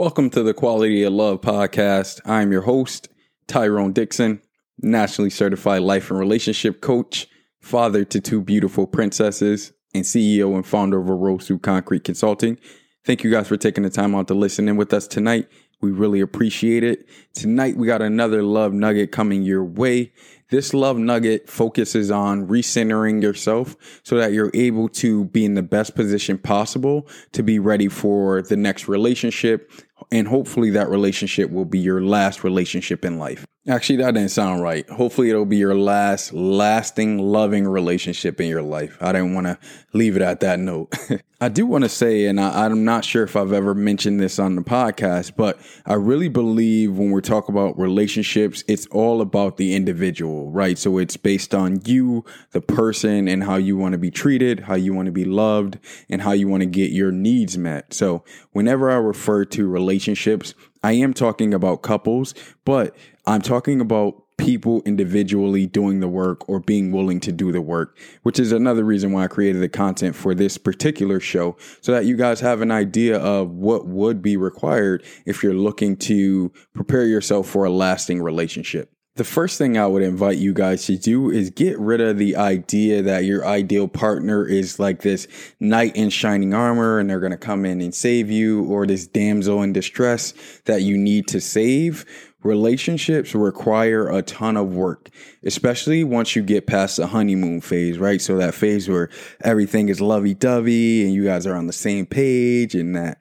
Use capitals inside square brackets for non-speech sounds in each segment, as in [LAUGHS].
Welcome to the Quality of Love podcast. I'm your host, Tyrone Dixon, nationally certified life and relationship coach, father to two beautiful princesses, and CEO and founder of Arosu Concrete Consulting. Thank you guys for taking the time out to listen in with us tonight. We really appreciate it. Tonight, we got another love nugget coming your way. This love nugget focuses on recentering yourself so that you're able to be in the best position possible to be ready for the next relationship. And hopefully, that relationship will be your last relationship in life. Actually, that didn't sound right. Hopefully, it'll be your last lasting, loving relationship in your life. I didn't want to leave it at that note. [LAUGHS] I do want to say, and I, am not sure if I've ever mentioned this on the podcast, but I really believe when we're talking about relationships, it's all about the individual, right? So it's based on you, the person, and how you want to be treated, how you want to be loved, and how you want to get your needs met. So whenever I refer to relationships, I am talking about couples, but I'm talking about people individually doing the work or being willing to do the work, which is another reason why I created the content for this particular show so that you guys have an idea of what would be required if you're looking to prepare yourself for a lasting relationship. The first thing I would invite you guys to do is get rid of the idea that your ideal partner is like this knight in shining armor and they're going to come in and save you or this damsel in distress that you need to save relationships require a ton of work, especially once you get past the honeymoon phase, right? So that phase where everything is lovey dovey and you guys are on the same page and that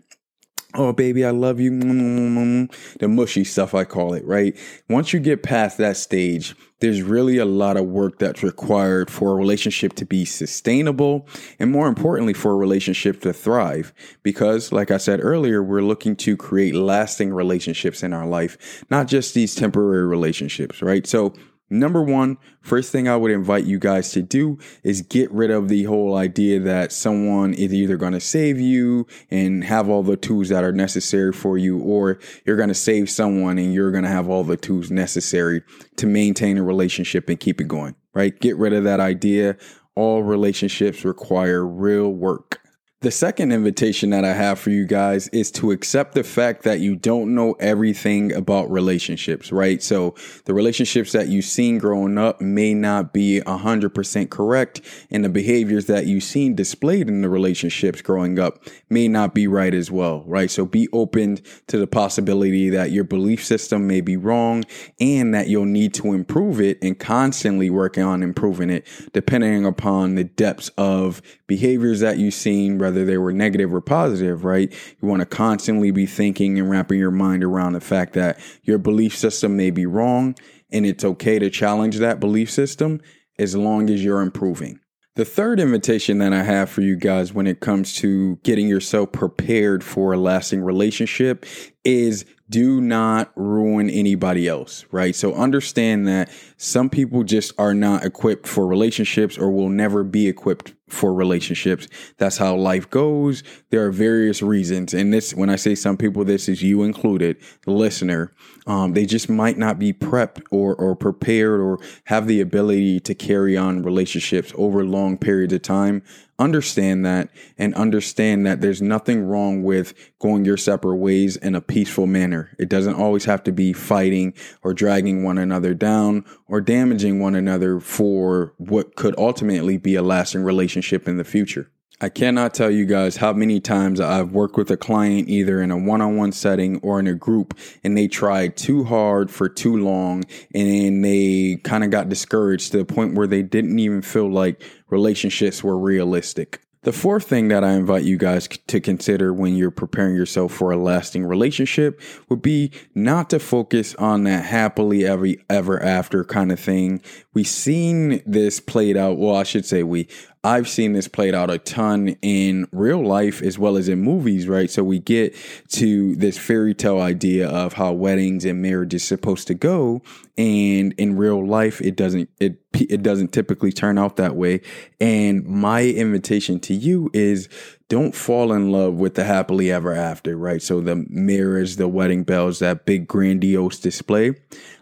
Oh, baby, I love you. Mm, mm, mm, the mushy stuff, I call it, right? Once you get past that stage, there's really a lot of work that's required for a relationship to be sustainable and more importantly, for a relationship to thrive. Because, like I said earlier, we're looking to create lasting relationships in our life, not just these temporary relationships, right? So Number one, first thing I would invite you guys to do is get rid of the whole idea that someone is either going to save you and have all the tools that are necessary for you, or you're going to save someone and you're going to have all the tools necessary to maintain a relationship and keep it going, right? Get rid of that idea. All relationships require real work. The second invitation that I have for you guys is to accept the fact that you don't know everything about relationships, right? So the relationships that you've seen growing up may not be 100% correct, and the behaviors that you've seen displayed in the relationships growing up may not be right as well, right? So be open to the possibility that your belief system may be wrong and that you'll need to improve it and constantly working on improving it, depending upon the depths of behaviors that you've seen whether they were negative or positive, right? You want to constantly be thinking and wrapping your mind around the fact that your belief system may be wrong and it's okay to challenge that belief system as long as you're improving. The third invitation that I have for you guys when it comes to getting yourself prepared for a lasting relationship is do not ruin anybody else, right? So understand that some people just are not equipped for relationships or will never be equipped for relationships. That's how life goes. There are various reasons. And this, when I say some people, this is you included, the listener. Um, they just might not be prepped or, or prepared or have the ability to carry on relationships over long periods of time understand that and understand that there's nothing wrong with going your separate ways in a peaceful manner. It doesn't always have to be fighting or dragging one another down or damaging one another for what could ultimately be a lasting relationship in the future. I cannot tell you guys how many times I've worked with a client either in a one on one setting or in a group and they tried too hard for too long and they kind of got discouraged to the point where they didn't even feel like relationships were realistic. The fourth thing that I invite you guys to consider when you're preparing yourself for a lasting relationship would be not to focus on that happily ever ever after kind of thing. We've seen this played out. Well, I should say we. I've seen this played out a ton in real life as well as in movies, right? So we get to this fairy tale idea of how weddings and marriage is supposed to go, and in real life, it doesn't it it doesn't typically turn out that way. And my invitation to you is don't fall in love with the happily ever after, right? So the mirrors, the wedding bells, that big grandiose display.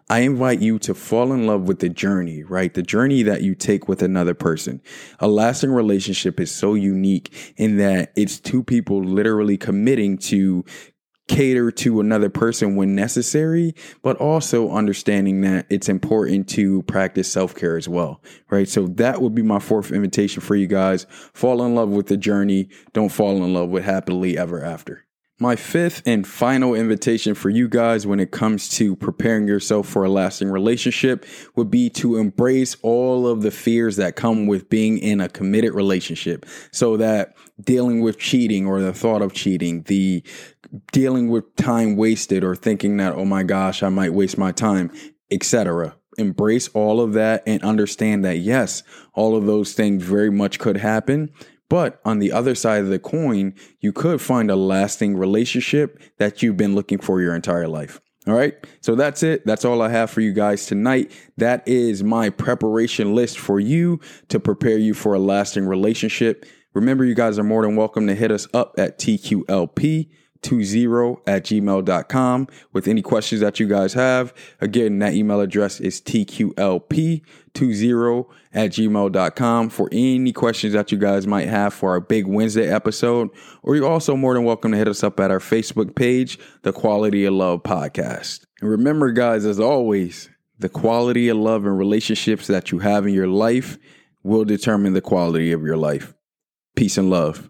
I invite you to fall in love with the journey, right? The journey that you take with another person. A lasting relationship is so unique in that it's two people literally committing to cater to another person when necessary, but also understanding that it's important to practice self care as well, right? So that would be my fourth invitation for you guys. Fall in love with the journey. Don't fall in love with happily ever after. My fifth and final invitation for you guys when it comes to preparing yourself for a lasting relationship would be to embrace all of the fears that come with being in a committed relationship. So that dealing with cheating or the thought of cheating, the dealing with time wasted or thinking that, oh my gosh, I might waste my time, etc embrace all of that and understand that yes, all of those things very much could happen, but on the other side of the coin, you could find a lasting relationship that you've been looking for your entire life. All right. So that's it. That's all I have for you guys tonight. That is my preparation list for you to prepare you for a lasting relationship. Remember, you guys are more than welcome to hit us up at TQLP 20 at gmail.com with any questions that you guys have. Again, that email address is tqlp20 at gmail.com for any questions that you guys might have for our big Wednesday episode. Or you're also more than welcome to hit us up at our Facebook page, The Quality of Love Podcast. And remember, guys, as always, the quality of love and relationships that you have in your life will determine the quality of your life. Peace and love.